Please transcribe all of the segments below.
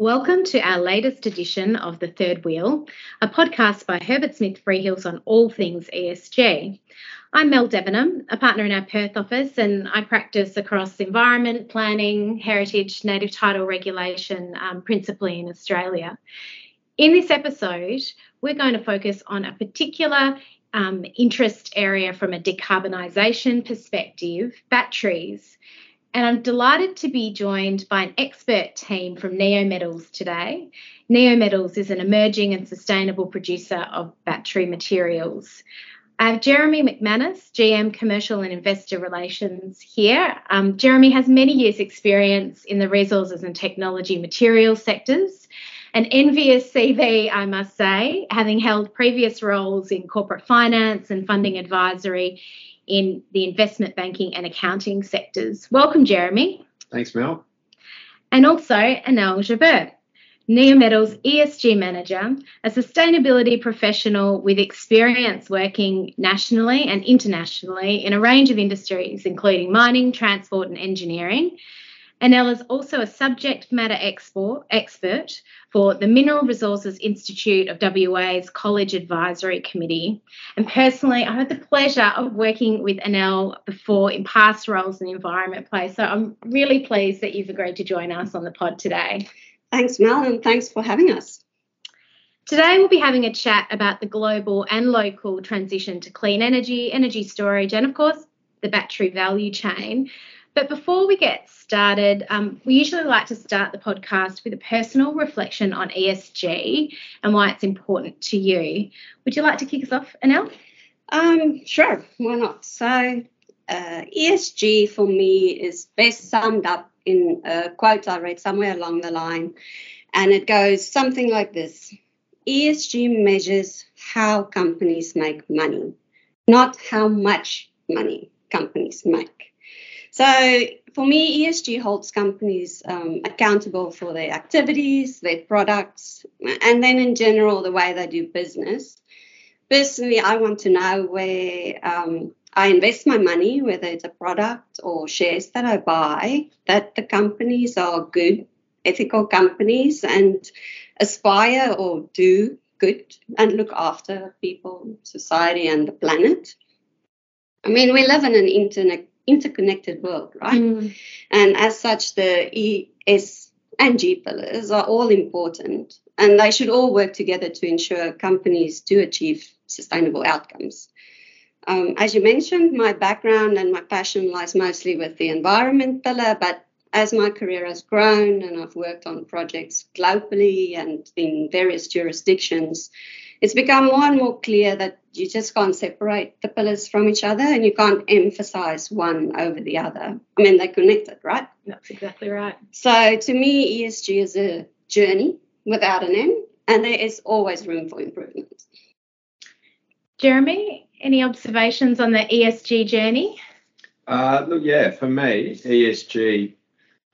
Welcome to our latest edition of The Third Wheel, a podcast by Herbert Smith Freehills on all things ESG. I'm Mel Debenham, a partner in our Perth office, and I practice across environment, planning, heritage, native title regulation, um, principally in Australia. In this episode, we're going to focus on a particular um, interest area from a decarbonisation perspective batteries. And I'm delighted to be joined by an expert team from Neometals today. Neometals is an emerging and sustainable producer of battery materials. I have Jeremy McManus, GM Commercial and Investor Relations here. Um, Jeremy has many years' experience in the resources and technology materials sectors. An envious CV, I must say, having held previous roles in corporate finance and funding advisory in the investment banking and accounting sectors. Welcome, Jeremy. Thanks, Mel. And also Anel Jabert, Neometals ESG Manager, a sustainability professional with experience working nationally and internationally in a range of industries, including mining, transport, and engineering, Anel is also a subject matter export, expert for the Mineral Resources Institute of WA's College Advisory Committee. And personally, I had the pleasure of working with Anel before in past roles in the environment place. So I'm really pleased that you've agreed to join us on the pod today. Thanks, Mel, and thanks for having us. Today, we'll be having a chat about the global and local transition to clean energy, energy storage, and of course, the battery value chain. But before we get started, um, we usually like to start the podcast with a personal reflection on ESG and why it's important to you. Would you like to kick us off, Anel? Um, sure, why not? So, uh, ESG for me is best summed up in a quote I read somewhere along the line, and it goes something like this ESG measures how companies make money, not how much money companies make. So for me, ESG holds companies um, accountable for their activities, their products, and then in general, the way they do business. Personally, I want to know where um, I invest my money, whether it's a product or shares that I buy, that the companies are good, ethical companies and aspire or do good and look after people, society, and the planet. I mean, we live in an internet interconnected world, right? Mm. And as such, the E, S, and G pillars are all important, and they should all work together to ensure companies do achieve sustainable outcomes. Um, as you mentioned, my background and my passion lies mostly with the environment pillar, but as my career has grown and I've worked on projects globally and in various jurisdictions, it's become more and more clear that you just can't separate the pillars from each other and you can't emphasize one over the other. I mean, they're connected, right? That's exactly right. So to me, ESG is a journey without an end, and there is always room for improvement. Jeremy, any observations on the ESG journey? Uh, look, yeah, for me, ESG,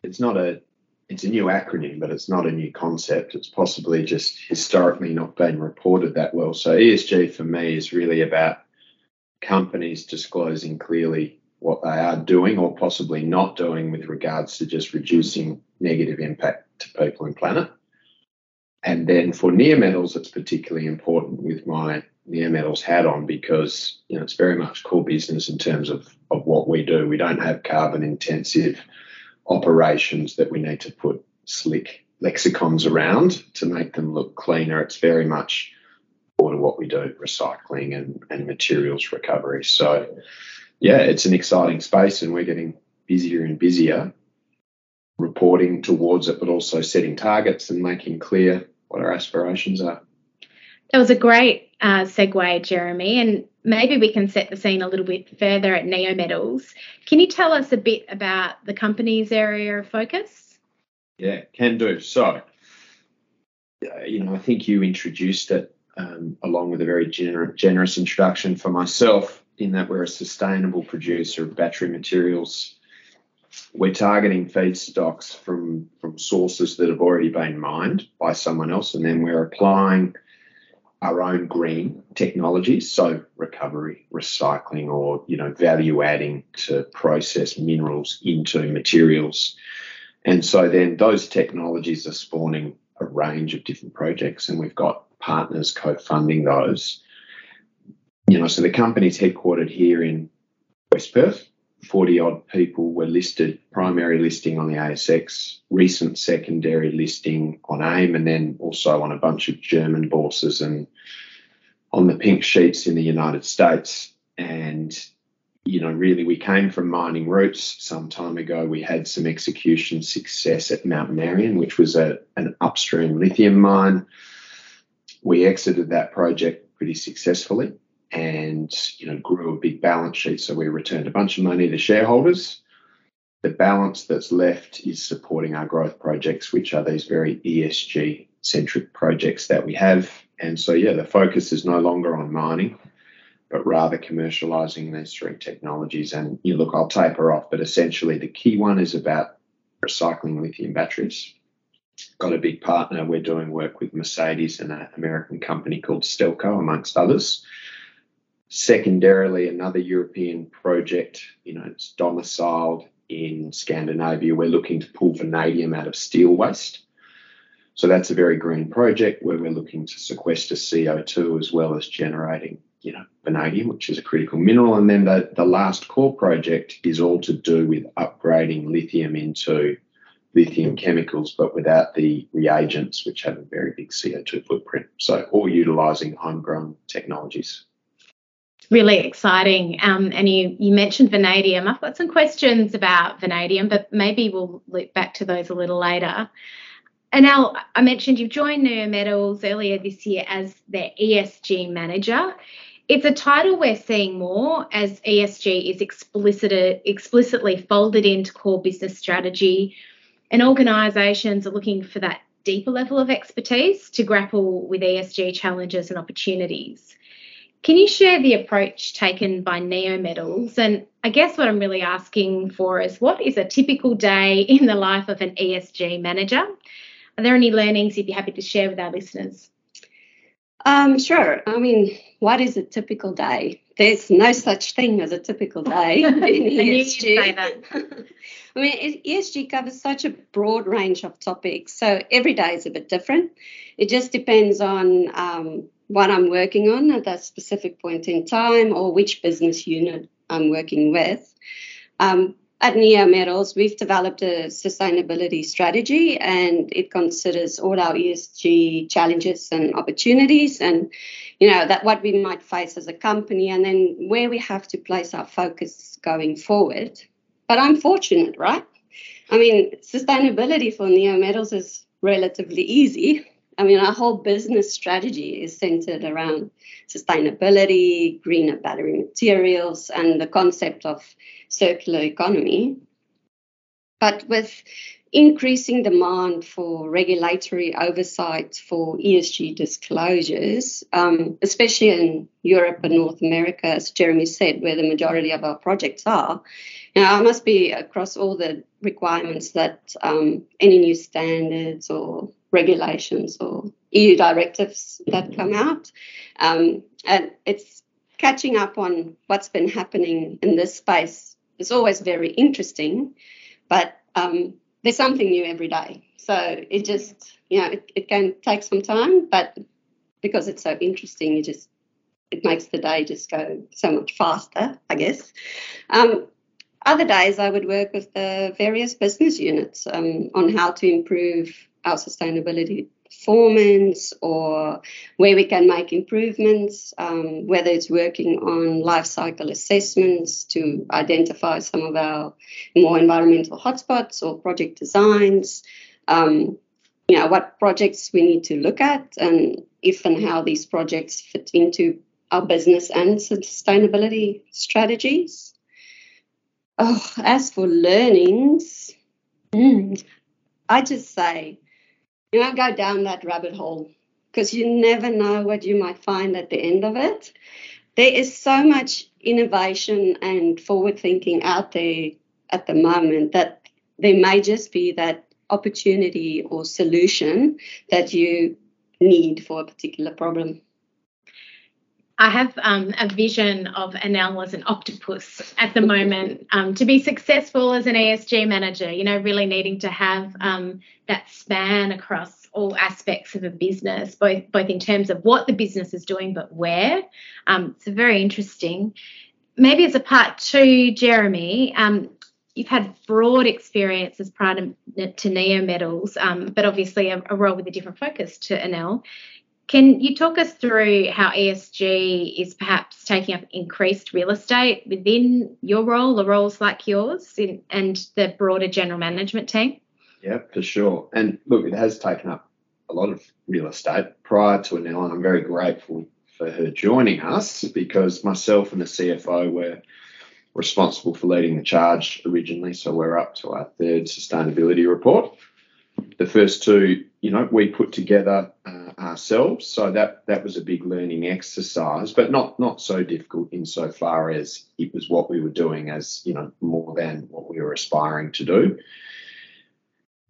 it's not a it's a new acronym, but it's not a new concept. It's possibly just historically not been reported that well. So ESG for me is really about companies disclosing clearly what they are doing or possibly not doing with regards to just reducing negative impact to people and planet. And then for Neometals, it's particularly important with my Neometals hat on because you know it's very much core business in terms of, of what we do. We don't have carbon intensive operations that we need to put slick lexicons around to make them look cleaner. It's very much core to what we do, recycling and, and materials recovery. So, yeah, it's an exciting space and we're getting busier and busier reporting towards it, but also setting targets and making clear what our aspirations are. That was a great uh, segue, Jeremy. And maybe we can set the scene a little bit further at Neometals. Can you tell us a bit about the company's area of focus? Yeah, can do. So, uh, you know, I think you introduced it um, along with a very gener- generous introduction for myself in that we're a sustainable producer of battery materials. We're targeting feedstocks from, from sources that have already been mined by someone else, and then we're applying our own green technologies, so recovery, recycling, or you know value adding to process minerals into materials. And so then those technologies are spawning a range of different projects, and we've got partners co-funding those. You know, so the company's headquartered here in West Perth. 40 odd people were listed, primary listing on the ASX, recent secondary listing on AIM, and then also on a bunch of German bourses and on the pink sheets in the United States. And you know, really, we came from mining roots some time ago. We had some execution success at Mount Marion, which was a, an upstream lithium mine. We exited that project pretty successfully and, you know, grew a big balance sheet. So we returned a bunch of money to shareholders. The balance that's left is supporting our growth projects, which are these very ESG centric projects that we have. And so, yeah, the focus is no longer on mining but rather commercializing these three technologies. And you look, I'll taper off, but essentially the key one is about recycling lithium batteries. Got a big partner. We're doing work with Mercedes and an American company called Stelco, amongst others. Secondarily, another European project, you know, it's domiciled in Scandinavia. We're looking to pull vanadium out of steel waste. So that's a very green project where we're looking to sequester CO2 as well as generating you know, vanadium, which is a critical mineral. And then the, the last core project is all to do with upgrading lithium into lithium chemicals, but without the reagents, which have a very big CO2 footprint. So all utilizing homegrown technologies. Really exciting. Um, and you, you mentioned vanadium. I've got some questions about vanadium, but maybe we'll loop back to those a little later. And now I mentioned you've joined Neometals earlier this year as their ESG manager. It's a title we're seeing more as ESG is explicit, explicitly folded into core business strategy, and organisations are looking for that deeper level of expertise to grapple with ESG challenges and opportunities. Can you share the approach taken by Neometals? And I guess what I'm really asking for is what is a typical day in the life of an ESG manager? Are there any learnings you'd be happy to share with our listeners? Um, sure. I mean, what is a typical day? There's no such thing as a typical day in ESG. I mean, ESG covers such a broad range of topics, so every day is a bit different. It just depends on um, what I'm working on at that specific point in time or which business unit I'm working with. Um, at Neometals, we've developed a sustainability strategy and it considers all our ESG challenges and opportunities and you know that what we might face as a company and then where we have to place our focus going forward. But I'm fortunate, right? I mean, sustainability for Neometals is relatively easy. I mean, our whole business strategy is centered around sustainability, greener battery materials, and the concept of circular economy. But with increasing demand for regulatory oversight for ESG disclosures, um, especially in Europe and North America, as Jeremy said, where the majority of our projects are. Now, I must be across all the requirements that um, any new standards or regulations or EU directives that come out. Um, and it's catching up on what's been happening in this space is always very interesting, but um, there's something new every day. So it just, you know, it, it can take some time, but because it's so interesting, it just it makes the day just go so much faster, I guess. Um, other days, I would work with the various business units um, on how to improve our sustainability performance or where we can make improvements, um, whether it's working on life cycle assessments to identify some of our more environmental hotspots or project designs, um, you know, what projects we need to look at and if and how these projects fit into our business and sustainability strategies. Oh, as for learnings, mm, I just say you know, go down that rabbit hole because you never know what you might find at the end of it. There is so much innovation and forward thinking out there at the moment that there may just be that opportunity or solution that you need for a particular problem. I have um, a vision of Anel as an octopus at the moment um, to be successful as an ESG manager, you know, really needing to have um, that span across all aspects of a business, both, both in terms of what the business is doing, but where. Um, it's very interesting. Maybe as a part two, Jeremy, um, you've had broad experience as prior to, to Neometals, um, but obviously a, a, role with a different focus to Anel. Can you talk us through how ESG is perhaps taking up increased real estate within your role or roles like yours in, and the broader general management team? Yeah, for sure. And look, it has taken up a lot of real estate prior to Anel, and I'm very grateful for her joining us because myself and the CFO were responsible for leading the charge originally. So we're up to our third sustainability report. The first two, you know, we put together uh, ourselves, so that that was a big learning exercise, but not not so difficult insofar as it was what we were doing as you know more than what we were aspiring to do.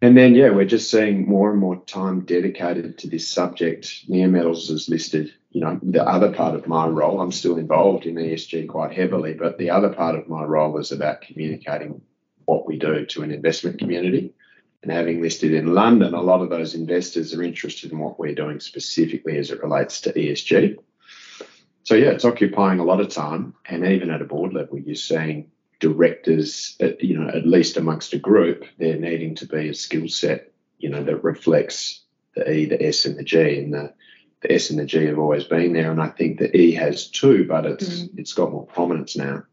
And then, yeah, we're just seeing more and more time dedicated to this subject. Neometals is listed, you know, the other part of my role, I'm still involved in ESG quite heavily, but the other part of my role is about communicating what we do to an investment community. And having listed in London, a lot of those investors are interested in what we're doing specifically as it relates to ESG. So, yeah, it's occupying a lot of time. And even at a board level, you're seeing directors, you know, at least amongst a group, there needing to be a skill set, you know, that reflects the E, the S, and the G. And the, the S and the G have always been there, and I think the E has too, but it's mm. it's got more prominence now.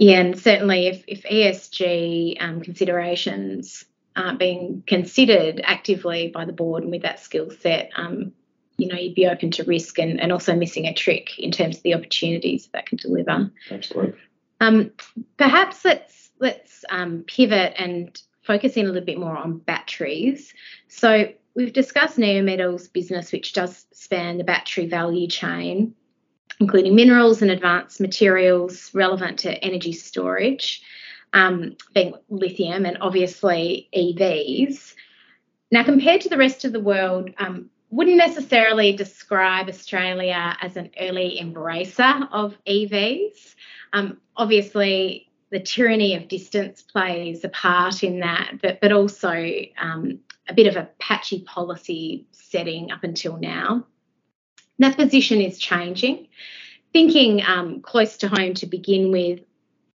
Yeah, and certainly if, if ESG um, considerations aren't being considered actively by the board and with that skill set, um, you know, you'd be open to risk and, and also missing a trick in terms of the opportunities that can deliver. Absolutely. Um, perhaps let's let's um, pivot and focus in a little bit more on batteries. So we've discussed Neometals business, which does span the battery value chain, including minerals and advanced materials relevant to energy storage, um, being lithium and obviously EVs. Now, compared to the rest of the world, um, wouldn't necessarily describe Australia as an early embracer of EVs. Um, obviously, the tyranny of distance plays a part in that, but but also um, a bit of a patchy policy setting up until now. That position is changing. Thinking um, close to home to begin with,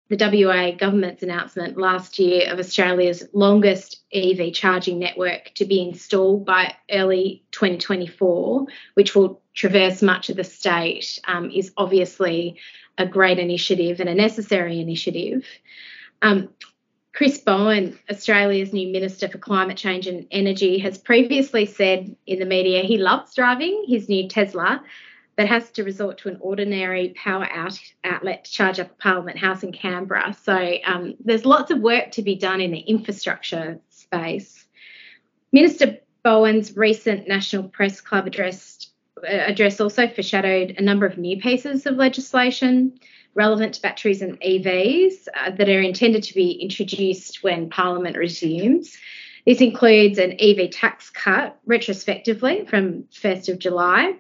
the WA government's announcement last year of Australia's longest EV charging network to be installed by early 2024, which will traverse much of the state, um, is obviously a great initiative and a necessary initiative. Um, Chris Bowen, Australia's new Minister for Climate Change and Energy, has previously said in the media he loves driving his new Tesla, but has to resort to an ordinary power out, outlet to charge up Parliament House in Canberra. So um, there's lots of work to be done in the infrastructure space. Minister Bowen's recent National Press Club address, uh, address also foreshadowed a number of new pieces of legislation relevant to batteries and EVs uh, that are intended to be introduced when Parliament resumes. This includes an EV tax cut retrospectively from 1st of July,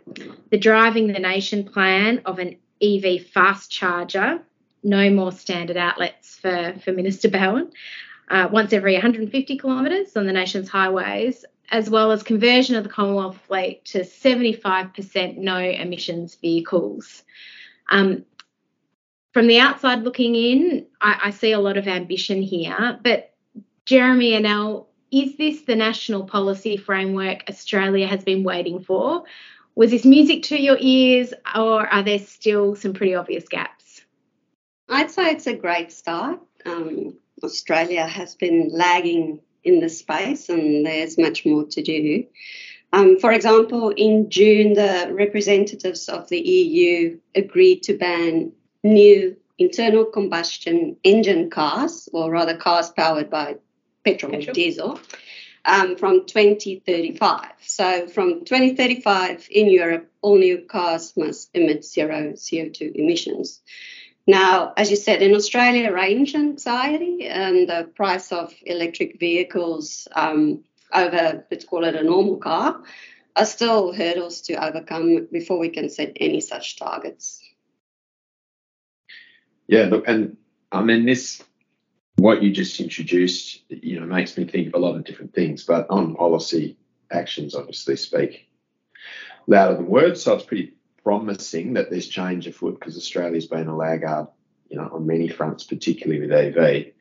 the Driving the Nation plan of an EV fast charger, no more standard outlets for, for Minister Bowen, uh, once every 150 kilometres on the nation's highways, as well as conversion of the Commonwealth fleet to 75% no emissions vehicles. Um, from the outside looking in, I, I see a lot of ambition here. But Jeremy Anel, is this the national policy framework Australia has been waiting for? Was this music to your ears, or are there still some pretty obvious gaps? I'd say it's a great start. Um, Australia has been lagging in the space, and there's much more to do. Um, for example, in June, the representatives of the EU agreed to ban new internal combustion engine cars, or rather cars powered by petrol, petrol. or diesel, um, from 2035. So from 2035 in Europe, all new cars must emit zero CO2 emissions. Now, as you said, in Australia, range anxiety and the price of electric vehicles um, over, let's call it a normal car, are still hurdles to overcome before we can set any such targets. Yeah, look, and I mean, this, what you just introduced, you know, makes me think of a lot of different things, but on policy, actions obviously speak louder than words. So it's pretty promising that there's change afoot because Australia's been a laggard, you know, on many fronts, particularly with EV.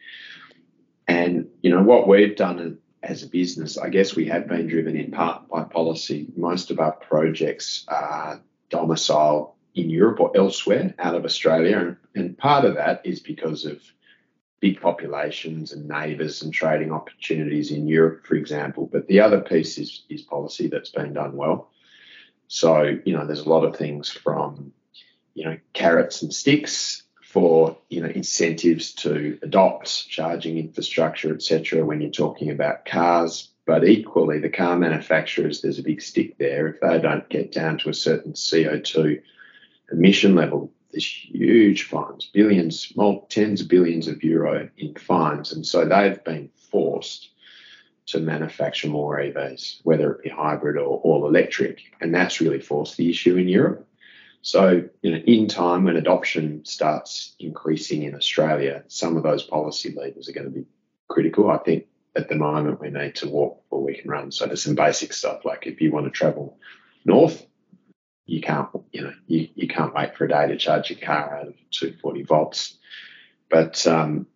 And, you know, what we've done as a business, I guess we have been driven in part by policy. Most of our projects are domicile in Europe or elsewhere out of Australia. And, and part of that is because of big populations and neighbours and trading opportunities in Europe, for example. But the other piece is, is policy that's been done well. So, you know, there's a lot of things from, you know, carrots and sticks for, you know, incentives to adopt charging infrastructure, etc. when you're talking about cars. But equally, the car manufacturers, there's a big stick there. If they don't get down to a certain CO2 emission level, there's huge fines, billions, tens of billions of euro in fines. And so they've been forced to manufacture more EVs, whether it be hybrid or all electric. And that's really forced the issue in Europe. So, you know, in time when adoption starts increasing in Australia, some of those policy levers are going to be critical. I think at the moment we need to walk before we can run. So there's some basic stuff like if you want to travel north, you can't, you know, you, you can't wait for a day to charge your car out of 240 volts. But um,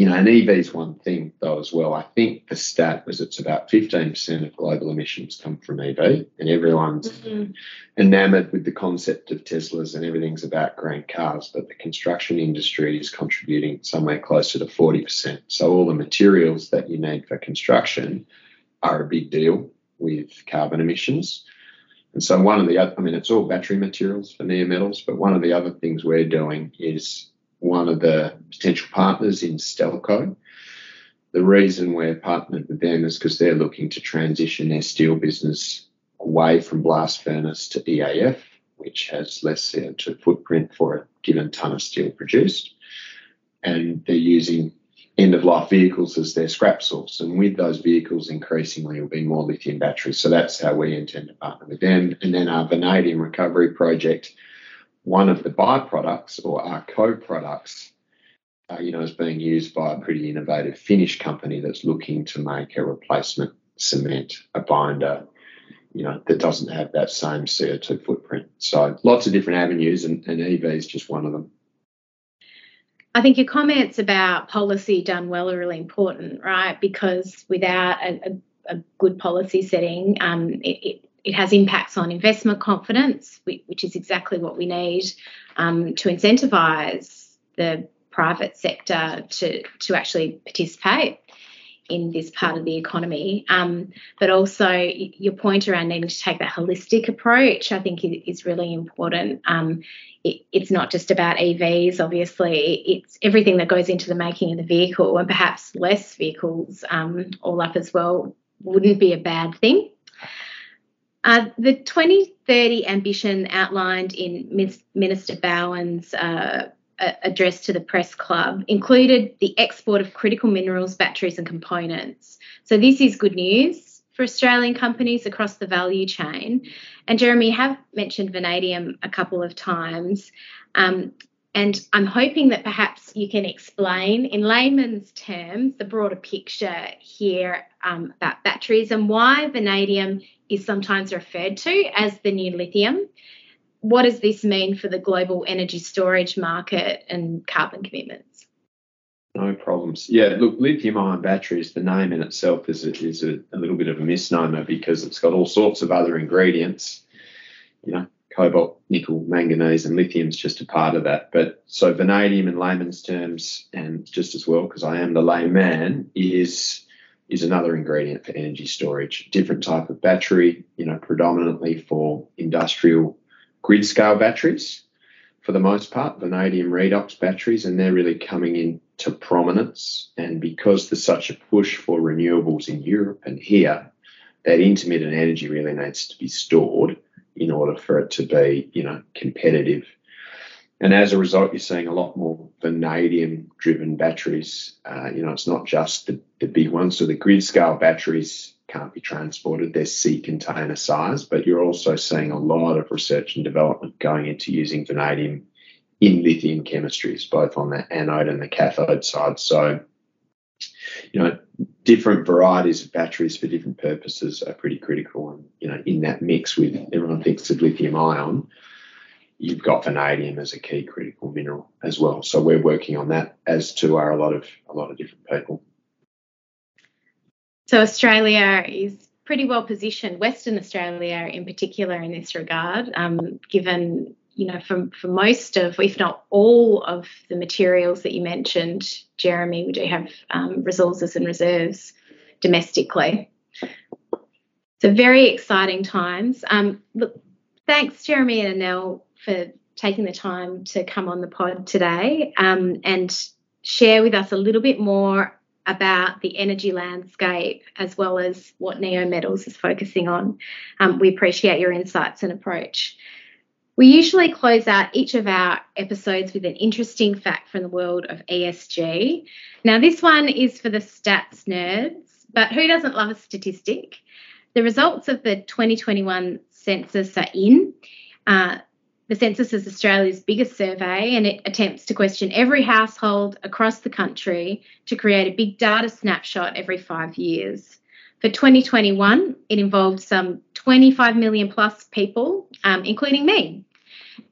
you know, an EV is one thing though as well. I think the stat was it's about 15% of global emissions come from EV, and everyone's mm-hmm. enamored with the concept of Teslas and everything's about green cars, but the construction industry is contributing somewhere closer to 40%. So all the materials that you need for construction are a big deal with carbon emissions. And so one of the other, I mean, it's all battery materials for Neometals, but one of the other things we're doing is one of the potential partners in Stelco. The reason we're partnered with them is because they're looking to transition their steel business away from blast furnace to EAF, which has less CO2 footprint for a given ton of steel produced. And they're using end of life vehicles as their scrap source. And with those vehicles, increasingly will be more lithium batteries. So that's how we intend to partner with them. And then our vanadium recovery project one of the byproducts or our co-products, uh, you know, is being used by a pretty innovative Finnish company that's looking to make a replacement cement, a binder, you know, that doesn't have that same CO2 footprint. So lots of different avenues, and, and EV is just one of them. I think your comments about policy done well are really important, right? Because without a, a, a good policy setting, um, it, it, it has impacts on investment confidence, which is exactly what we need um, to incentivise the private sector to, to actually participate in this part of the economy. Um, but also, your point around needing to take that holistic approach, I think, is really important. Um, it, it's not just about EVs, obviously, it's everything that goes into the making of the vehicle, and perhaps less vehicles um, all up as well wouldn't be a bad thing. Uh, the 2030 ambition outlined in Minister Bowen's uh, address to the press club included the export of critical minerals, batteries, and components. So, this is good news for Australian companies across the value chain. And Jeremy, have mentioned vanadium a couple of times. Um, and I'm hoping that perhaps you can explain in layman's terms the broader picture here um, about batteries and why vanadium is sometimes referred to as the new lithium. What does this mean for the global energy storage market and carbon commitments? No problems. Yeah, look, lithium ion batteries, the name in itself is, a, is a, a little bit of a misnomer because it's got all sorts of other ingredients. You know, cobalt, nickel, manganese, and lithium is just a part of that. But so vanadium in layman's terms, and just as well because I am the layman, is is another ingredient for energy storage. Different type of battery, you know, predominantly for industrial grid scale batteries for the most part, vanadium redox batteries, and they're really coming into prominence. And because there's such a push for renewables in Europe and here, that intermittent energy really needs to be stored in order for it to be, you know, competitive and as a result, you're seeing a lot more vanadium driven batteries. Uh, you know, it's not just the, the big ones. So the grid scale batteries, can't be transported. They're sea container size, but you're also seeing a lot of research and development going into using vanadium in lithium chemistries, both on the anode and the cathode side. So, you know, different varieties of batteries for different purposes are pretty critical. And, you know, in that mix with everyone thinks of lithium ion, you've got vanadium as a key critical mineral as well. So we're working on that, as to are a lot of a lot of different people. So Australia is pretty well positioned, Western Australia in particular, in this regard, um, given you know for, for most of, if not all of the materials that you mentioned, Jeremy, we do have um, resources and reserves domestically. So very exciting times. Um, look, thanks, Jeremy and Anel, for taking the time to come on the pod today um, and share with us a little bit more about the energy landscape as well as what Neometals is focusing on. Um, we appreciate your insights and approach. We usually close out each of our episodes with an interesting fact from the world of ESG. Now, this one is for the stats nerds, but who doesn't love a statistic? The results of the 2021 census are in. Uh, the census is Australia's biggest survey and it attempts to question every household across the country to create a big data snapshot every five years. For 2021, it involved some 25 million plus people, um, including me.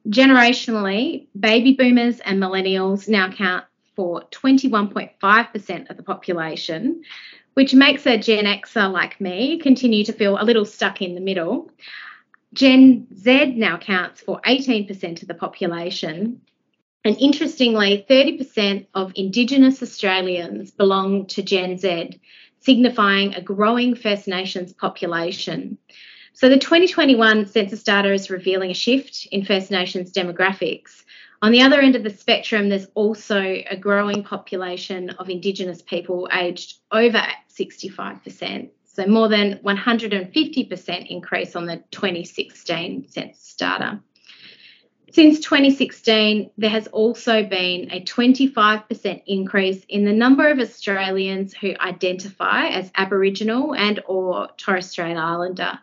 Generationally, baby boomers and millennials now count for 21.5% of the population, which makes a Gen Xer like me continue to feel a little stuck in the middle. Gen Z now counts for 18% of the population. And interestingly, 30% of Indigenous Australians belong to Gen Z, signifying a growing First Nations population. So the 2021 census data is revealing a shift in First Nations demographics. On the other end of the spectrum, there's also a growing population of Indigenous people aged over 65%. So more than 150% increase on the 2016 census data. Since 2016, there has also been a 25% increase in the number of Australians who identify as Aboriginal and or Torres Strait Islander,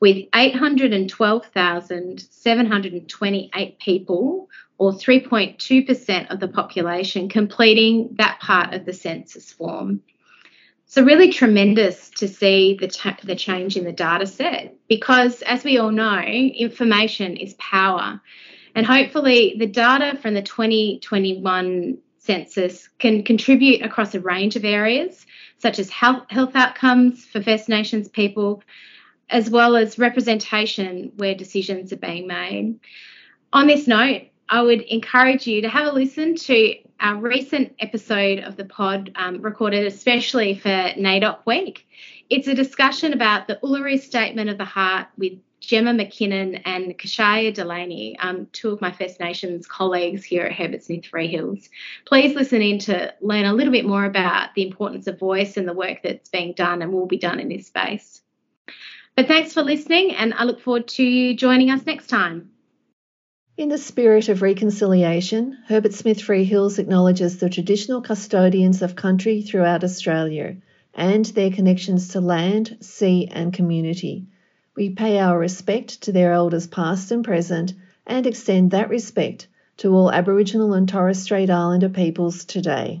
with 812,728 people or 3.2% of the population completing that part of the census form. So really tremendous to see the the change in the data set because as we all know, information is power. And hopefully the data from the 2021 census can contribute across a range of areas such as health, health outcomes for First Nations people as well as representation where decisions are being made. On this note, I would encourage you to have a listen to our recent episode of the pod, um, recorded especially for NAIDOC Week. It's a discussion about the Uluru Statement of the Heart with Gemma McKinnon and Kashaya Delaney, um, two of my First Nations colleagues here at Herbert Smith Freehills. Please listen in to learn a little bit more about the importance of voice and the work that's being done and will be done in this space. But thanks for listening, and I look forward to you joining us next time. In the spirit of reconciliation, Herbert Smith Freehills acknowledges the traditional custodians of country throughout Australia and their connections to land, sea, and community. We pay our respect to their elders past and present and extend that respect to all Aboriginal and Torres Strait Islander peoples today.